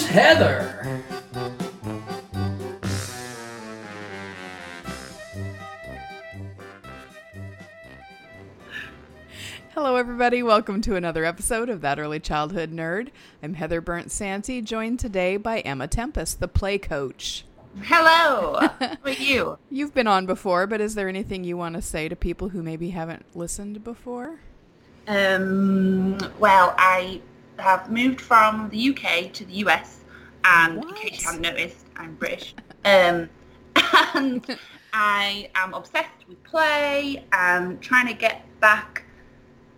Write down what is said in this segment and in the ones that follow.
Here's Heather. Hello, everybody. Welcome to another episode of That Early Childhood Nerd. I'm Heather Bernt-Santy, joined today by Emma Tempest, the play coach. Hello. How are you? You've been on before, but is there anything you want to say to people who maybe haven't listened before? Um, well, I have moved from the UK to the US, and in case you haven't noticed, I'm British. Um, and I am obsessed with play and trying to get back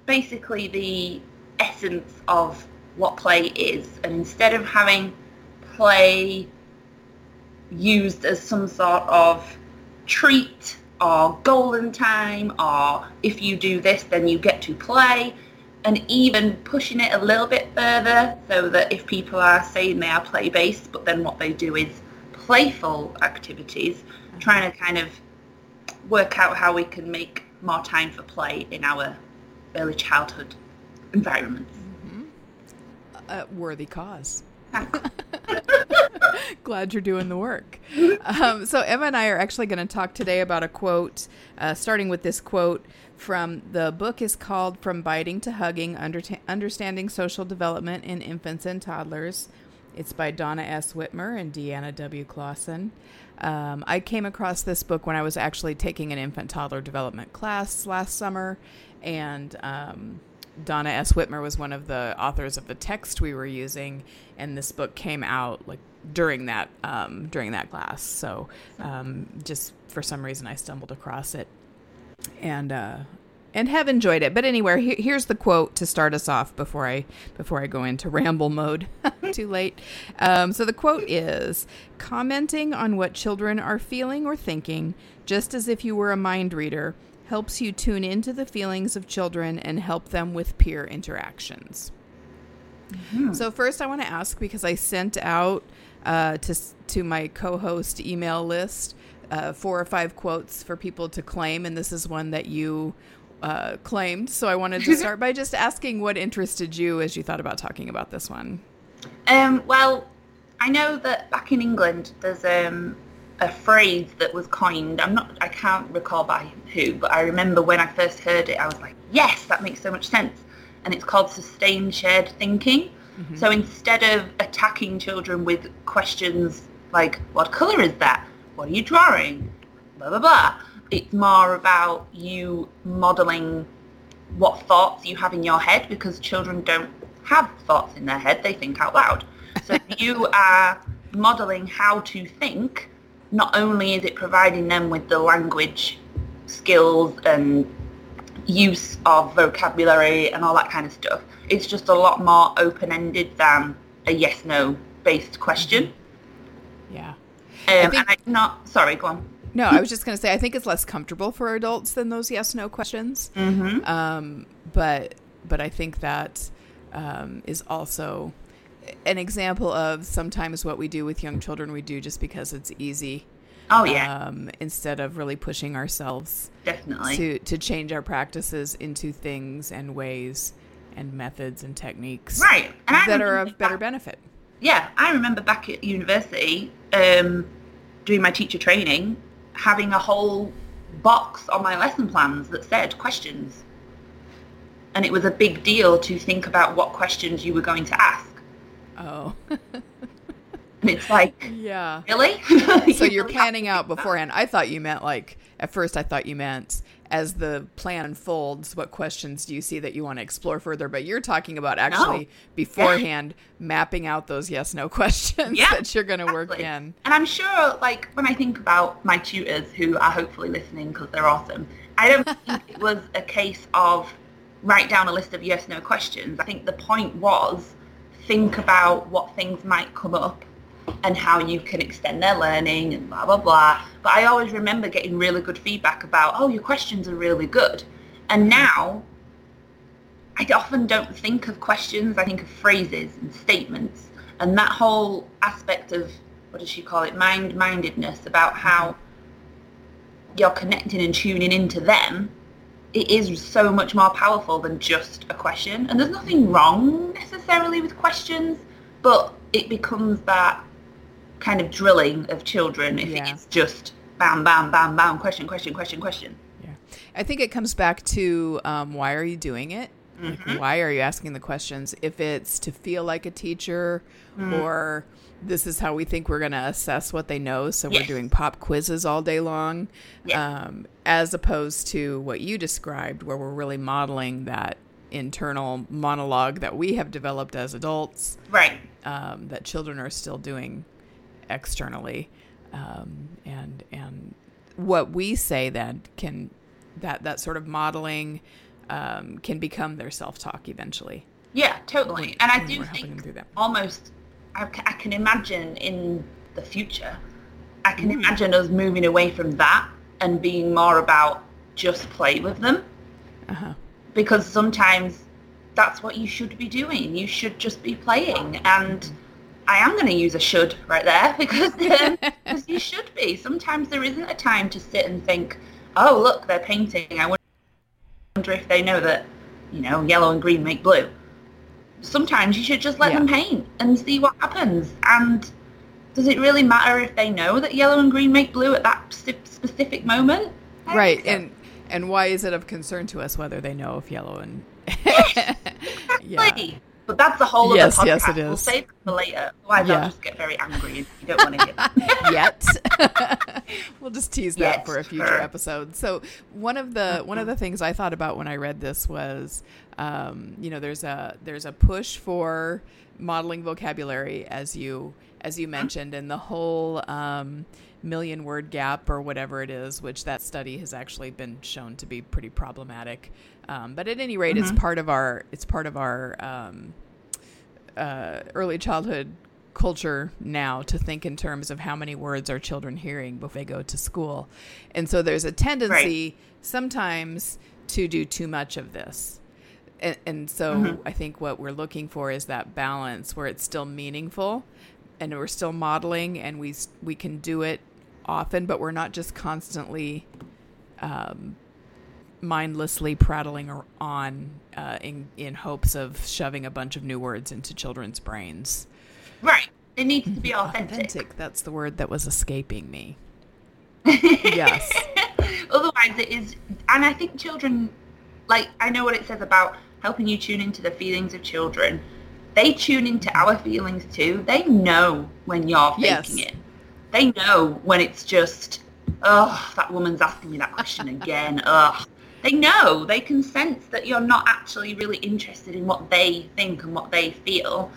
basically the essence of what play is. And instead of having play used as some sort of treat or golden time or if you do this then you get to play and even pushing it a little bit further so that if people are saying they are play based but then what they do is playful activities trying to kind of work out how we can make more time for play in our early childhood environments A worthy cause. Glad you're doing the work. Um, so, Emma and I are actually going to talk today about a quote, uh, starting with this quote from the book is called From Biting to Hugging Underta- Understanding Social Development in Infants and Toddlers. It's by Donna S. Wittmer and Deanna W. Clauson. Um, I came across this book when I was actually taking an infant toddler development class last summer, and um, Donna S. Wittmer was one of the authors of the text we were using, and this book came out like during that um, during that class. So um, just for some reason, I stumbled across it, and uh, and have enjoyed it. But anyway, he- here's the quote to start us off before I before I go into ramble mode. Too late. Um, so the quote is commenting on what children are feeling or thinking, just as if you were a mind reader, helps you tune into the feelings of children and help them with peer interactions. So first, I want to ask because I sent out uh, to to my co-host email list uh, four or five quotes for people to claim, and this is one that you uh, claimed. So I wanted to start by just asking what interested you as you thought about talking about this one. Um, well, I know that back in England there's um, a phrase that was coined. I'm not, I can't recall by who, but I remember when I first heard it, I was like, yes, that makes so much sense. And it's called sustained shared thinking. So instead of attacking children with questions like, what colour is that? What are you drawing? Blah, blah, blah. It's more about you modelling what thoughts you have in your head because children don't have thoughts in their head, they think out loud. So if you are modelling how to think, not only is it providing them with the language skills and use of vocabulary and all that kind of stuff, it's just a lot more open-ended than a yes-no based question. Yeah. Um, think- and I'm not, sorry, go on. No, I was just going to say I think it's less comfortable for adults than those yes/no questions. Mm-hmm. Um, but but I think that um, is also an example of sometimes what we do with young children we do just because it's easy Oh yeah, um, instead of really pushing ourselves definitely. to to change our practices into things and ways and methods and techniques Right, and that are of better benefit. Yeah, I remember back at university, um, doing my teacher training, having a whole box on my lesson plans that said questions. And it was a big deal to think about what questions you were going to ask. Oh, And it's like, yeah. really? So You you're planning out beforehand. I thought you meant like at first. I thought you meant as the plan unfolds, what questions do you see that you want to explore further? But you're talking about actually beforehand mapping out those yes/no questions Yeah, that you're going to work in. And I'm sure, like, when I think about my tutors who are hopefully listening because they're awesome, I don't think it was a case of write down a list of yes, no questions. I think the point was think about what things might come up and how you can extend their learning and blah, blah, blah. But I always remember getting really good feedback about, oh, your questions are really good. And now I often don't think of questions. I think of phrases and statements. And that whole aspect of, what does she call it, mind-mindedness, about how you're connecting and tuning into them, it is so much more powerful than just a question. And there's nothing wrong necessarily with questions, but it becomes that kind of drilling of children if Yeah. it's just bam, bam, bam, bam, question, question, question, question. Yeah. I think it comes back to um, why are you doing it? Like, why are you asking the questions? If it's to feel like a teacher or this is how we think we're going to assess what they know. So we're doing pop quizzes all day long, Yeah. um, as opposed to what you described, where we're really modeling that internal monologue that we have developed as adults Right. um, that children are still doing externally, um, and and what we say then can that that sort of modeling um, can become their self talk eventually. Yeah, totally. And I do think do that. almost, I, I can imagine in the future, I can imagine us moving away from that and being more about just play with them. Uh-huh. Because sometimes that's what you should be doing. You should just be playing. And I am going to use a should right there because, um, because you should be. Sometimes there isn't a time to sit and think, oh, look, they're painting. I wonder if they know that, you know, yellow and green make blue. Sometimes you should just let Yeah. them paint and see what happens. And does it really matter if they know that yellow and green make blue at that specific moment? Right, so. and and why is it of concern to us whether they know if yellow and yeah. Exactly. But that's the whole Yes, other podcast. yes, it We'll save it for later. Otherwise, Yeah. I'll just get very angry and you don't want to hear that. yet. we'll just tease that Yet, for a future episode. So one of the mm-hmm. one of the things I thought about when I read this was, um, you know, there's a there's a push for modeling vocabulary as you as you mentioned, and the whole um, million word gap or whatever it is, which that study has actually been shown to be pretty problematic. Um, but at any rate, it's part of our it's part of our um, uh, early childhood culture now to think in terms of how many words are children hearing before they go to school. And so there's a tendency sometimes to do too much of this. And, and so I think what we're looking for is that balance where it's still meaningful and we're still modeling and we we can do it often, but we're not just constantly um, mindlessly prattling on uh, in in hopes of shoving a bunch of new words into children's brains. right. It needs to be authentic. authentic. That's the word that was escaping me. yes. Otherwise, it is, and I think children, like I know what it says about helping you tune into the feelings of children. They tune into our feelings too. They know when you're faking Yes. it. They know when it's just, oh, that woman's asking me that question again. Ugh. They know. They can sense that you're not actually really interested in what they think and what they feel.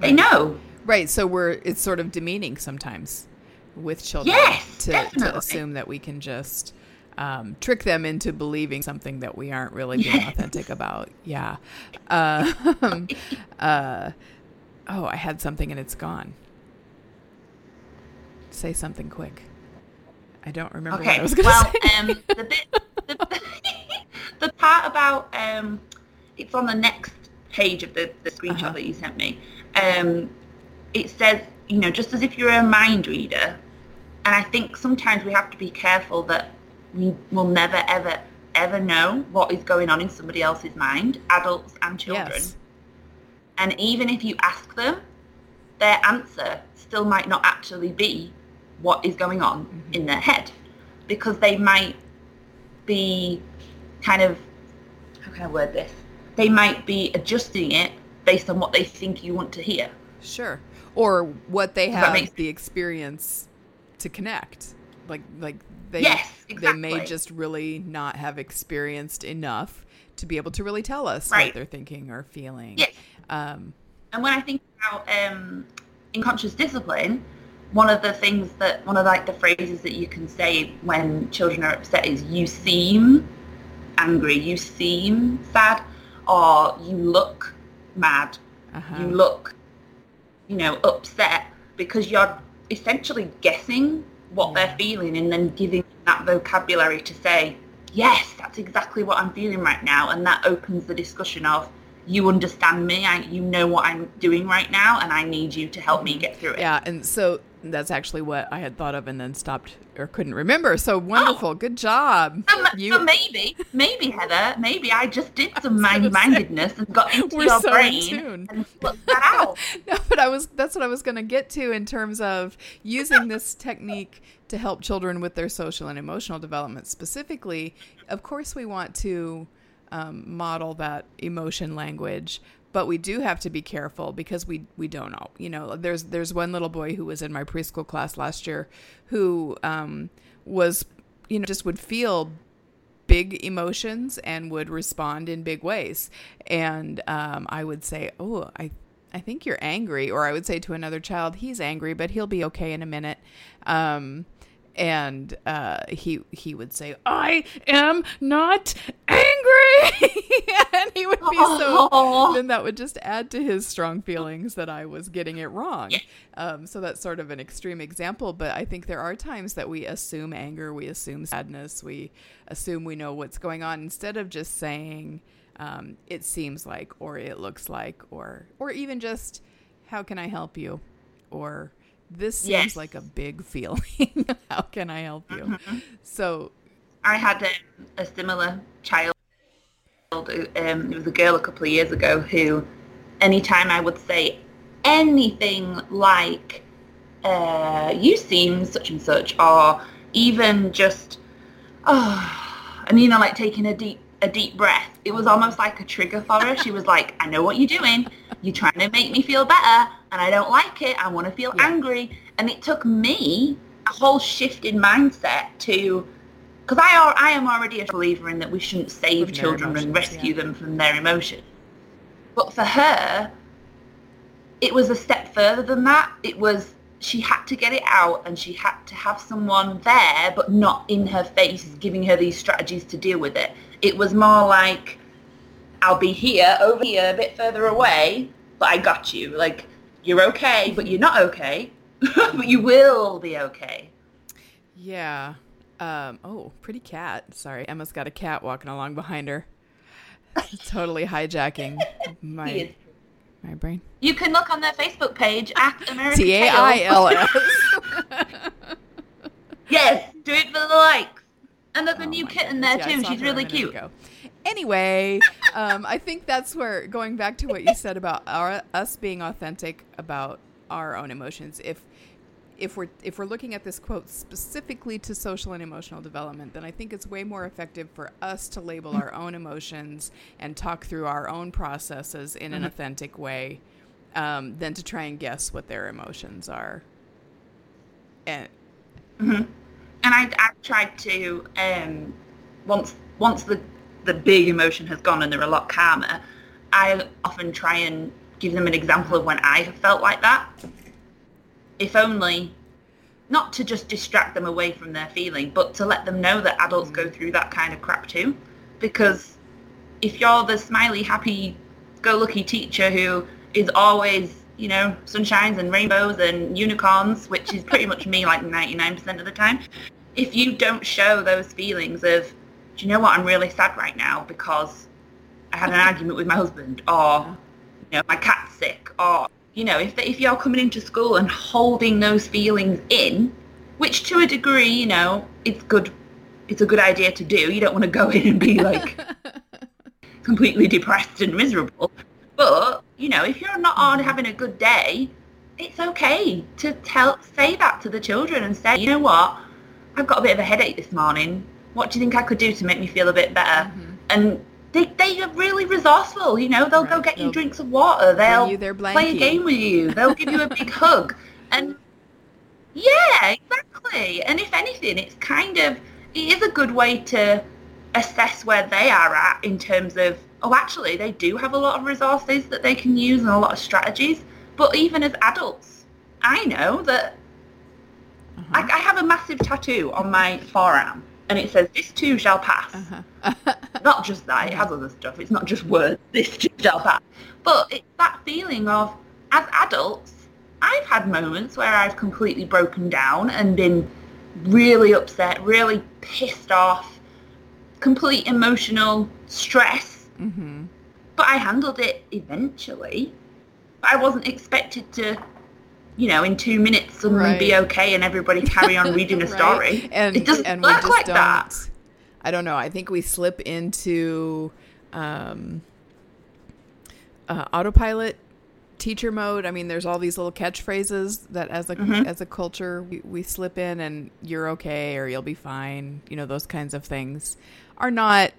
They know. Right. So we're it's sort of demeaning sometimes with children Yes, to, to assume that we can just um, trick them into believing something that we aren't really being authentic about. Yeah. Uh, uh, oh, I had something and it's gone. Say something quick. I don't remember what Okay. I was going to Well, say. um, the bit, the, the part about um, it's on the next page of the, the screenshot Uh-huh. that you sent me. Um, it says, you know, just as if you're a mind reader, And I think sometimes we have to be careful that we will never, ever, ever know what is going on in somebody else's mind, adults and children. Yes. And even if you ask them, their answer still might not actually be what is going on Mm-hmm. in their head because they might be kind of, how can I word this? They might be adjusting it based on what they think you want to hear. Sure. Or what they have the experience to connect. Like like they Yes, they may just really not have experienced enough to be able to really tell us what they're thinking or feeling. Yes. Um And when I think about um, unconscious discipline, one of the things that one of like the phrases that you can say when children are upset is "you seem angry," "you seem sad," or "you look mad," uh-huh. "you look, you know, upset," because you're essentially guessing what they're feeling and then giving that vocabulary to say, "Yes, that's exactly what I'm feeling right now," and that opens the discussion of you understand me, I, you know what I'm doing right now, and I need you to help me get through it. Yeah, and so that's actually what I had thought of and then stopped or couldn't remember. So oh. wonderful. Good job. So, You- so maybe, maybe Heather, maybe I just did some mind-mindedness and got into your so in brain tune. and flipped that out. no, but I was that's what I was going to get to in terms of using this technique to help children with their social and emotional development specifically. Of course, we want to um, model that emotion language, but we do have to be careful because we we don't know. You know, there's there's one little boy who was in my preschool class last year who um, was you know just would feel big emotions and would respond in big ways. And um, I would say, "Oh, I." I think you're angry, or I would say to another child, "He's angry, but he'll be okay in a minute." Um, and uh, he he would say, "I am not angry," and he would be so. Then that would just add to his strong feelings that I was getting it wrong. Um, so that's sort of an extreme example, but I think there are times that we assume anger, we assume sadness, we assume we know what's going on instead of just saying um, it seems like, or it looks like, or or even just how can I help you, or this seems Yes. like a big feeling. how can I help you? So I had um, a similar child. Um, it was a girl a couple of years ago who, anytime I would say anything like, uh, "You seem such and such," or even just, "Oh," and you know, like taking a deep a deep breath, it was almost like a trigger for her. She was like, "I know what you're doing. You're trying to make me feel better, and I don't like it. I want to feel Yeah. angry." And it took me a whole shift in mindset to because I, al- I am already a believer in that we shouldn't save children and rescue yeah. them from their emotions. But for her, it was a step further than that. It was she had to get it out and she had to have someone there, but not in her face, giving her these strategies to deal with it. It was more like, I'll be here, over here, a bit further away, but I got you. Like, you're okay, but you're not okay. but you will be okay. Yeah. Um, oh, pretty cat. Sorry, Emma's got a cat walking along behind her. totally hijacking my my brain. You can look on their Facebook page at American T A I L. S. Yes, do it for the likes. And there's a Oh new kitten goodness. there Yeah, too. She's really cute. ago. Anyway, um, I think that's where going back to what you said about our us being authentic about our own emotions. If if we're if we're looking at this quote specifically to social and emotional development, then I think it's way more effective for us to label our own emotions and talk through our own processes in an Mm-hmm. authentic way um, than to try and guess what their emotions are. And And I, I tried to um, once once the the big emotion has gone and they're a lot calmer. I often try and give them an example of when I have felt like that. If only, not to just distract them away from their feeling, but to let them know that adults go through that kind of crap too. Because if you're the smiley, happy, go lucky teacher who is always, you know, sunshines and rainbows and unicorns, which is pretty much me like 99% of the time, if you don't show those feelings of, do you know what, I'm really sad right now because I had an argument with my husband oh, or, you know, my cat's sick or, you know, if, if you're coming into school and holding those feelings in, which to a degree, you know, it's good. It's a good idea to do. You don't want to go in and be like completely depressed and miserable. But you know, if you're not on mm. having a good day, it's okay to tell say that to the children and say, you know what, I've got a bit of a headache this morning. What do you think I could do to make me feel a bit better? Mm-hmm. And they, they are really resourceful. You know, they'll go get you They'll drinks of water. They'll play a game with you. They'll give you a big hug. And yeah, exactly. And if anything, it's kind of it is a good way to assess where they are at in terms of oh, actually, they do have a lot of resources that they can use and a lot of strategies. But even as adults, I know that Uh-huh. I, I have a massive tattoo on my forearm, and it says, "This too shall pass." Uh-huh. not just that, it has other stuff. It's not just words, this too shall pass. But it's that feeling of, as adults, I've had moments where I've completely broken down and been really upset, really pissed off, complete emotional stress. hmm But I handled it eventually. I wasn't expected to, you know, in two minutes suddenly be okay and everybody carry on reading a Right. story. And it doesn't and we work just like don't. that. I don't know. I think we slip into um, uh, autopilot teacher mode. I mean, there's all these little catchphrases that, as a Mhm. as a culture, we, we slip in, and you're okay or you'll be fine. You know, those kinds of things are not.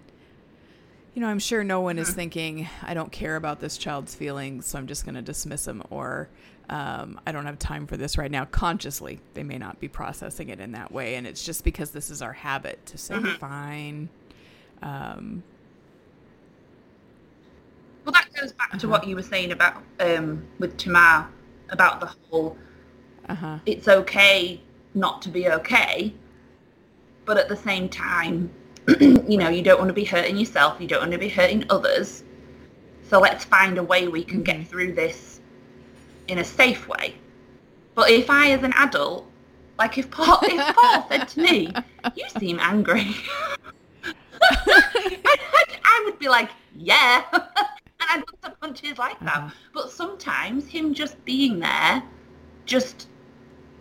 You know, I'm sure no one is thinking, I don't care about this child's feelings, so I'm just going to dismiss them, or um, I don't have time for this right now. Consciously, they may not be processing it in that way, and it's just because this is our habit to say fine. Um, Well, that goes back to Uh-huh. what you were saying about um, with Tamar about the whole uh huh. it's okay not to be okay, but at the same time, you know, you don't want to be hurting yourself, you don't want to be hurting others. So let's find a way we can get through this in a safe way. But if I, as an adult, like if Paul, if Paul said to me, "You seem angry," I, I would be like, "Yeah," and I'd put some punches like that. Uh-huh. But sometimes him just being there, just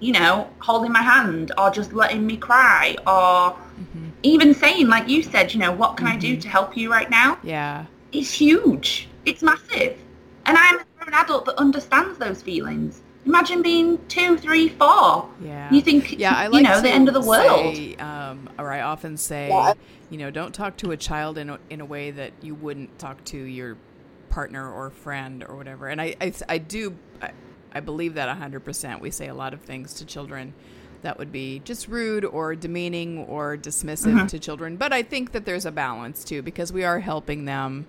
you know, holding my hand or just letting me cry or Mm-hmm. even saying, like you said, you know, what can I do to help you right now? Yeah. It's huge. It's massive. And I'm an adult that understands those feelings. Imagine being two, three, four. Yeah. You think, Yeah, I like you know, the end of the world. Say, um, or I often say, Yeah. you know, don't talk to a child in a, in a way that you wouldn't talk to your partner or friend or whatever. And I, I, I do, I, I believe that 100%. We say a lot of things to children that would be just rude or demeaning or dismissive Mm-hmm. to children. But I think that there's a balance too because we are helping them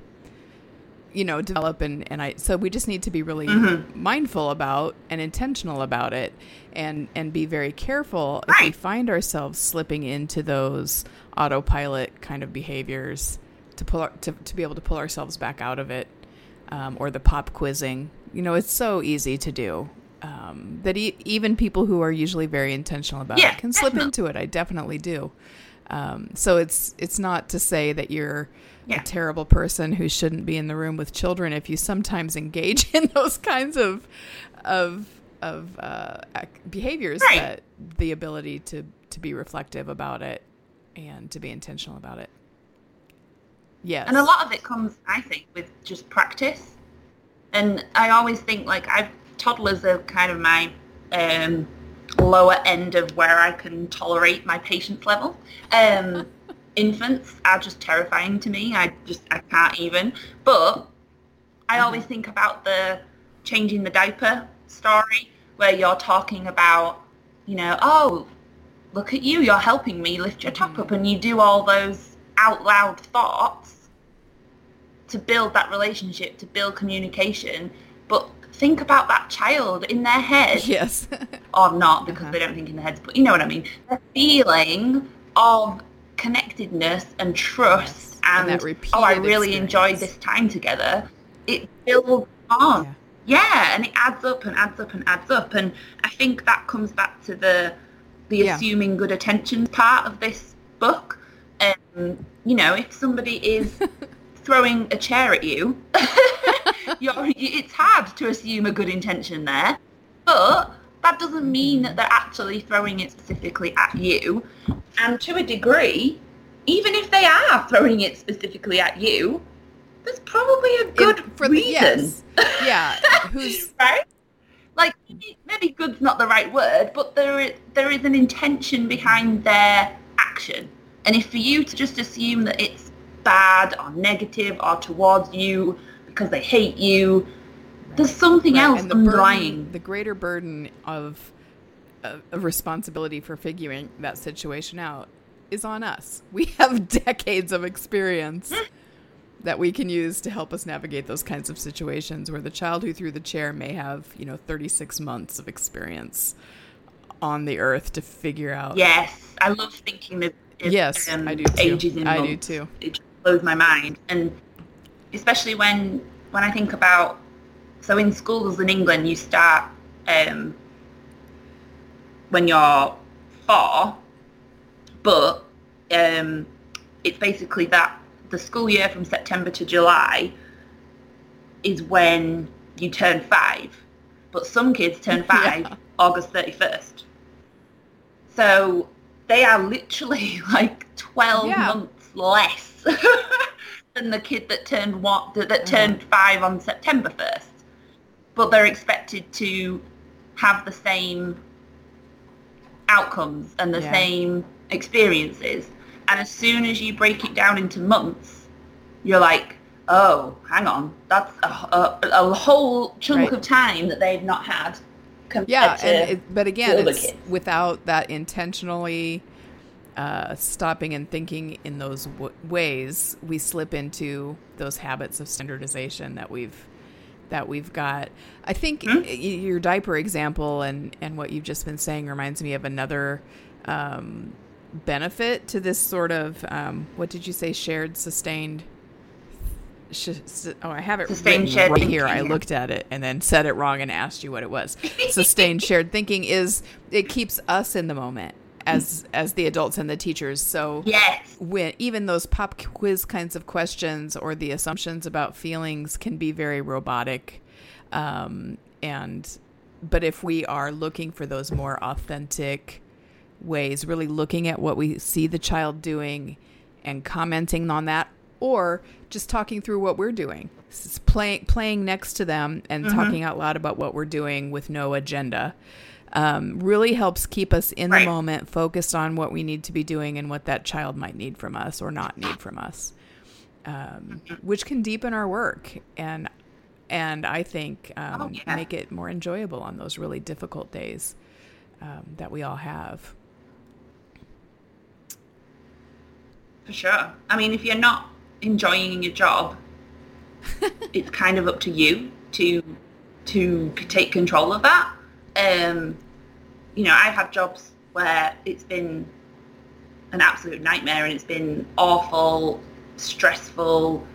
you know develop and and I so we just need to be really Mm-hmm. mindful about and intentional about it and and be very careful if we find ourselves slipping into those autopilot kind of behaviors to pull our, to, to be able to pull ourselves back out of it um, or the pop quizzing. You know it's so easy to do um, that e- even people who are usually very intentional about Yeah, it can slip definitely. into it i definitely do um, so it's it's not to say that you're Yeah. a terrible person who shouldn't be in the room with children if you sometimes engage in those kinds of of of uh, behaviors Right. that the ability to to be reflective about it and to be intentional about it yes And a lot of it comes, I think, with just practice. And I always think, like, I've toddlers are kind of my um, lower end of where I can tolerate my patience level. Um, infants are just terrifying to me. I just, I can't even. But I always think about the changing the diaper story where you're talking about, you know, oh, look at you, you're helping me lift your top up and you do all those out loud thoughts to build that relationship, to build communication. But think about that child in their head yes or not because Uh-huh. they don't think in their heads, but you know what I mean. The feeling of connectedness and trust And and, oh, I really enjoyed this time together. It builds on. Yeah. Yeah. and it adds up and adds up and adds up. And I think that comes back to the the Yeah. assuming good attention part of this book. Um, you know, if somebody is throwing a chair at you, it's hard to assume a good intention there. But that doesn't mean that they're actually throwing it specifically at you. And to a degree, even if they are throwing it specifically at you, there's probably a good In- for the- reason. yes. Yeah. Who's right? Like maybe, maybe good's not the right word, but there is there is an intention behind their action. And if for you to just assume that it's bad or negative or towards you because they hate you, there's something Right, else and the burden- underlying. the greater burden of, of of responsibility for figuring that situation out is on us. We have decades of experience that we can use to help us navigate those kinds of situations where the child who threw the chair may have, you know, 36 months of experience on the earth to figure out. Yes, I love thinking of, Yes, um, I do too. I do too. It just blows my mind, and especially when when I think about so in schools in England you start um, when you're four, but um, it's basically that the school year from September to July is when you turn five, but some kids turn five Yeah. August 31st. So they are literally like 12 Yeah. months less than the kid that turned one, that, that Uh-huh. turned five on September 1st. But they're expected to have the same outcomes and the Yeah. same experiences. And as soon as you break it down into months, you're like, oh, hang on, that's a, a, a whole chunk Right. of time that they've not had. Compared Yeah, to, and it, but again, it's kids. without that intentionally uh, stopping and thinking in those w- ways, we slip into those habits of standardization that we've that we've got. I think Hmm? y- your diaper example and and what you've just been saying reminds me of another um, benefit to this sort of um, what did you say shared sustained. Sh- oh, I have it Sustained written shared right thinking, here. I looked at it and then said it wrong and asked you what it was. Sustained shared thinking is it keeps us in the moment as as the adults and the teachers. So yes, when even those pop quiz kinds of questions or the assumptions about feelings can be very robotic um, and but if we are looking for those more authentic ways really looking at what we see the child doing and commenting on that or just talking through what we're doing playing playing next to them and talking out loud about what we're doing with no agenda um, really helps keep us in Right. the moment, focused on what we need to be doing and what that child might need from us or not need from us, um, which can deepen our work and and I think um, Oh, yeah. make it more enjoyable on those really difficult days um, that we all have. for sure. I mean, if you're not enjoying your job, it's kind of up to you to to take control of that. Um, you know, I've had jobs where it's been an absolute nightmare and it's been awful, stressful,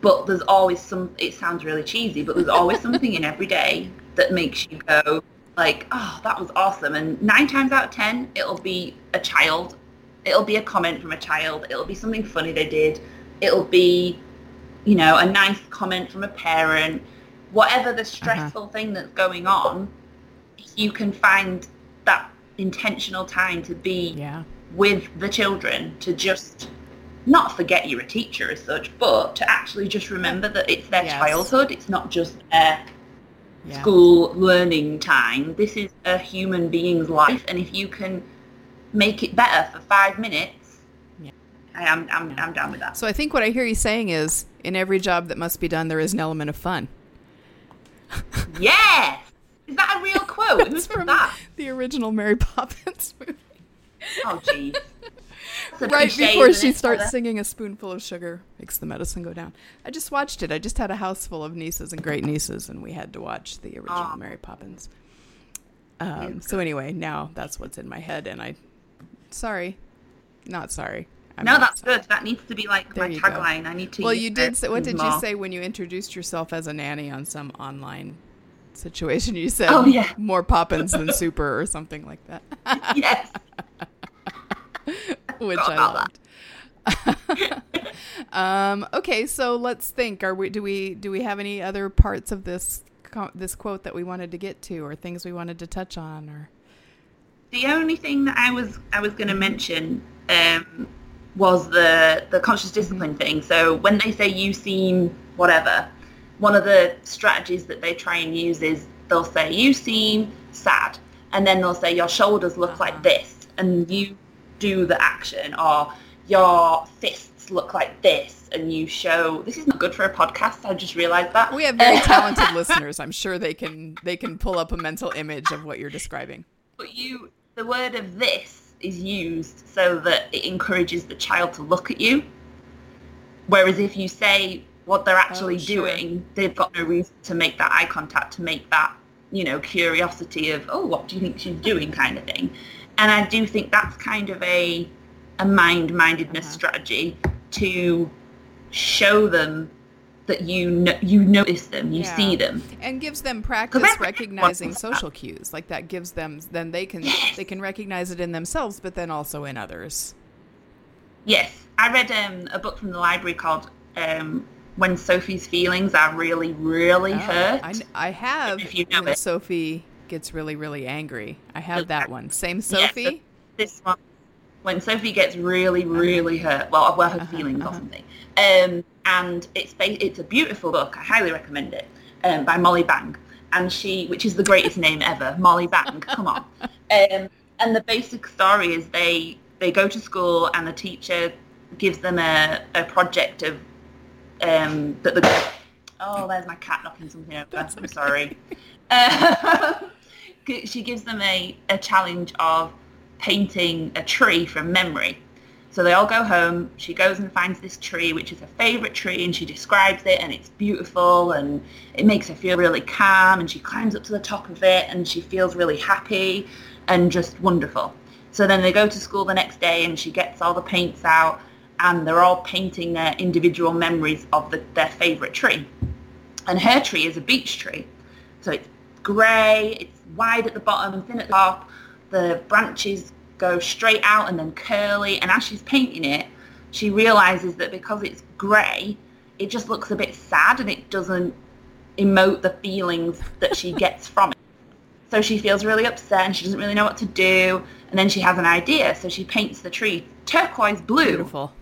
but there's always some, it sounds really cheesy, but there's always something in every day that makes you go like, oh, that was awesome. And nine times out of 10, it'll be a child. It'll be a comment from a child. It'll be something funny they did. It'll be, you know, a nice comment from a parent. Whatever the stressful thing that's going on, you can find that intentional time to be Yeah. with the children to just not forget you're a teacher as such, but to actually just remember that it's their Yes. childhood. It's not just their Yeah. school learning time. This is a human being's life, and if you can make it better for five minutes, Yeah. I am I'm, I'm down with that. So I think what I hear you saying is in every job that must be done, there is an element of fun. yes, is that a real quote? That's from that? the original Mary Poppins movie. Oh, jeez. Right before she starts singing a spoonful of sugar makes the medicine go down i just watched it i just had a house full of nieces and great nieces and we had to watch the original Aw. mary poppins um, so anyway now that's what's in my head and i sorry not sorry I'm No, that's sorry. good. That needs to be like There my you go. tagline. I need to. well you did say what did you say when you introduced yourself as a nanny on some online situation you said Oh, yeah. more poppins than super or something like that yes. which I loved. um, okay, so let's think. Are we? Do we? Do we have any other parts of this this quote that we wanted to get to, or things we wanted to touch on, or The only thing that I was I was going to mention um, was the the conscious discipline thing. So when they say you seem whatever, one of the strategies that they try and use is they'll say you seem sad, and then they'll say your shoulders look like uh-huh. this, and you do the action, or your fists look like this, and you show. This is not good for a podcast. I just realised that we have very talented listeners. I'm sure they can they can pull up a mental image of what you're describing. But you, the word of this is used so that it encourages the child to look at you. Whereas if you say what they're actually Oh, sure. doing, they've got no reason to make that eye contact, to make that, you know, curiosity of, oh, what do you think she's doing kind of thing. And I do think that's kind of a, a mind-mindedness Uh-huh. strategy to show them that you know, you notice them, you Yeah. see them. and gives them practice recognizing wants that. social cues like that gives them then they can they can recognize it in themselves but then also in others Yes, I read um, a book from the library called um, "When Sophie's Feelings Are Really, Really Oh, Hurt." I, I have If you know when it. sophie gets really really angry i have that one same Yeah, so sophie this one, when Sophie gets really, really hurt, well, well, her Uh-huh, feelings uh-huh. or something, um, and it's it's a beautiful book. I highly recommend it um, by Molly Bang, and she, which is the greatest name ever, Molly Bang. Come on. Um, and the basic story is they they go to school and the teacher gives them a, a project of um, that the oh there's my cat knocking something over. I'm sorry. Uh, she gives them a, a challenge of painting a tree from memory. So they all go home. She goes and finds this tree, which is her favourite tree, and she describes it, and it's beautiful, and it makes her feel really calm. And she climbs up to the top of it, and she feels really happy and just wonderful. So then they go to school the next day, and she gets all the paints out, and they're all painting their individual memories of the, their favourite tree. And her tree is a beech tree. So it's grey, it's wide at the bottom and thin at the top. The branches go straight out and then curly. And as she's painting it, she realises that because it's grey, it just looks a bit sad and it doesn't emote the feelings that she gets from it. So she feels really upset and she doesn't really know what to do. And then she has an idea. So she paints the tree turquoise blue. beautiful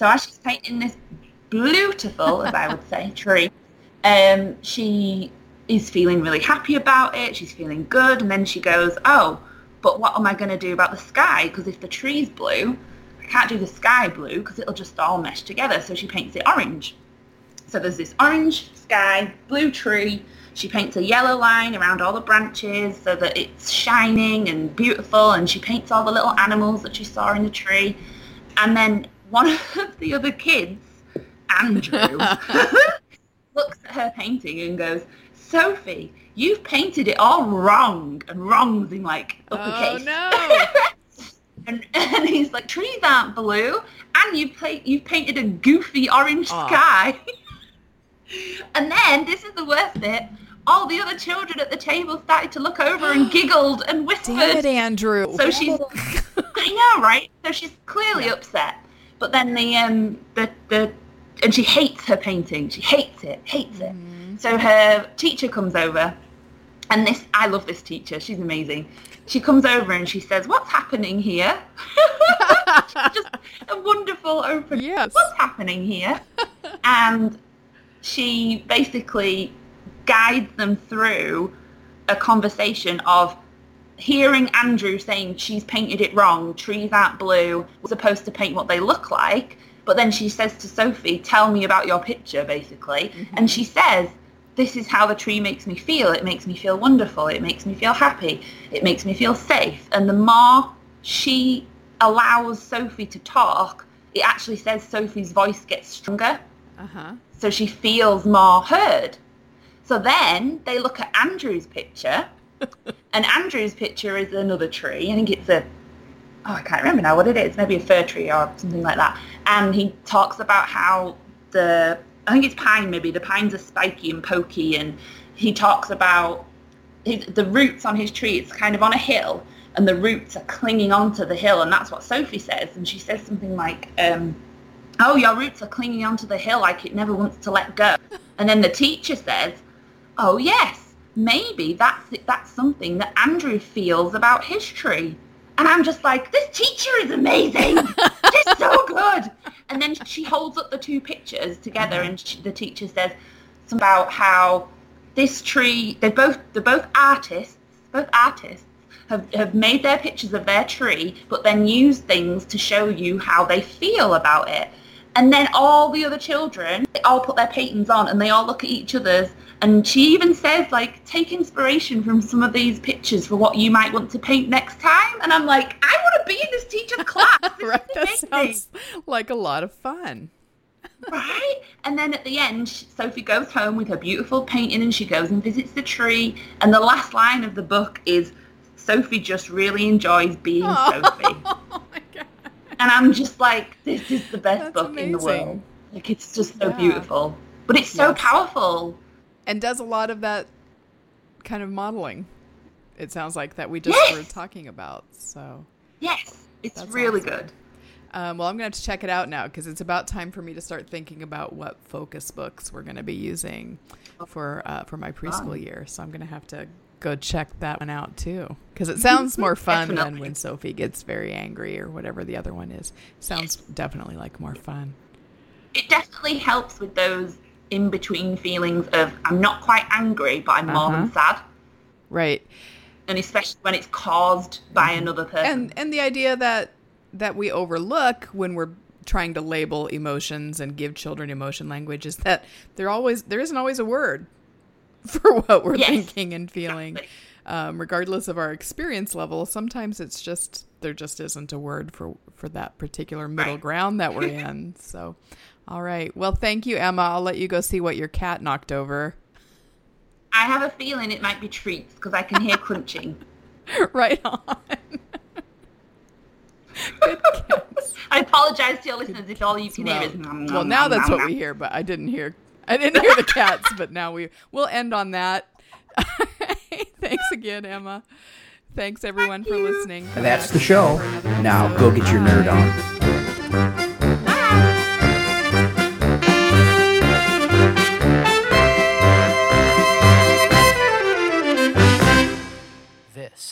So as she's painting this beautiful, as I would say, tree, um, she is feeling really happy about it. She's feeling good, and then she goes, "Oh, but what am I going to do about the sky? Because if the tree's blue, I can't do the sky blue because it'll just all mesh together." So she paints it orange. So there's this orange sky, blue tree. She paints a yellow line around all the branches so that it's shining and beautiful. And she paints all the little animals that she saw in the tree. And then one of the other kids, Andrew, looks at her painting and goes, Sophie, you've painted it all wrong. And wrong's in like uppercase. oh uppercase. no And, and he's like, trees aren't blue, and you've, pla- you've painted a goofy orange Aw. sky. and then, this is the worst bit, all the other children at the table started to look over and giggled and whispered. damn it andrew So she's, I know, right? So she's clearly upset. But then the, um, the, the, and she hates her painting. She hates it, hates it. So her teacher comes over, and this, I love this teacher. She's amazing. She comes over and she says, "What's happening here?" Just a wonderful open. Yes. What's happening here? and she basically guides them through a conversation of hearing Andrew saying she's painted it wrong, trees aren't blue, we're supposed to paint what they look like. But then she says to Sophie, tell me about your picture, basically. And she says, this is how the tree makes me feel. It makes me feel wonderful. It makes me feel happy. It makes me feel safe. And the more she allows Sophie to talk, it actually says Sophie's voice gets stronger uh-huh so she feels more heard. So then they look at Andrew's picture, and Andrew's picture is another tree. I think it's a, oh, I can't remember now what it is. Maybe a fir tree or something like that. And he talks about how the, I think it's pine maybe, the pines are spiky and pokey, and he talks about his, the roots on his tree. It's kind of on a hill, and the roots are clinging onto the hill, and that's what Sophie says. And she says something like, um, oh, your roots are clinging onto the hill like it never wants to let go. And then the teacher says, oh, yes, maybe that's that's something that Andrew feels about his tree. And I'm just like, this teacher is amazing. She's so good. And then she holds up the two pictures together, and she, the teacher says something about how this tree. They're both they're both artists. Both artists have, have made their pictures of their tree, but then used things to show you how they feel about it. And then all the other children, they all put their paintings on and they all look at each other's. And she even says, like, take inspiration from some of these pictures for what you might want to paint next time. And I'm like, I want to be in this teacher's class. This right, that amazing. sounds like a lot of fun. right? And then at the end, Sophie goes home with her beautiful painting and she goes and visits the tree. And the last line of the book is, Sophie just really enjoys being oh Sophie. Oh my. And I'm just like, this is the best That's book in the world. Like, it's just so Yeah. beautiful. But it's so Yes. powerful. And does a lot of that kind of modeling. It sounds like that we just Yes. were talking about. So, Yes, it's really awesome. good. um, well, I'm going to have to check it out now because it's about time for me to start thinking about what focus books we're going to be using for uh, for my preschool year. So I'm going to have to go check that one out too because it sounds more fun than when Sophie gets very angry or whatever the other one is. Sounds definitely like more fun. It definitely helps with those in-between feelings of I'm not quite angry, but I'm more than sad. Right. And especially when it's caused by another person. and and the idea that that we overlook when we're trying to label emotions and give children emotion language is that there always there isn't always a word for what we're Yes, thinking and feeling exactly. um, regardless of our experience level sometimes it's just there just isn't a word for for that particular middle Right. ground that we're in so all right. Well thank you emma. I'll let you go see what your cat knocked over. I have a feeling it might be treats because I can hear crunching. right on. Good cats I apologize to your listeners if all you can well, hear is nom, nom, well now nom, that's nom, what we hear but i didn't hear i didn't hear the cats but now we we'll end on that. Thanks again emma. Thanks everyone for listening. And that's the show. Now go get your nerd on.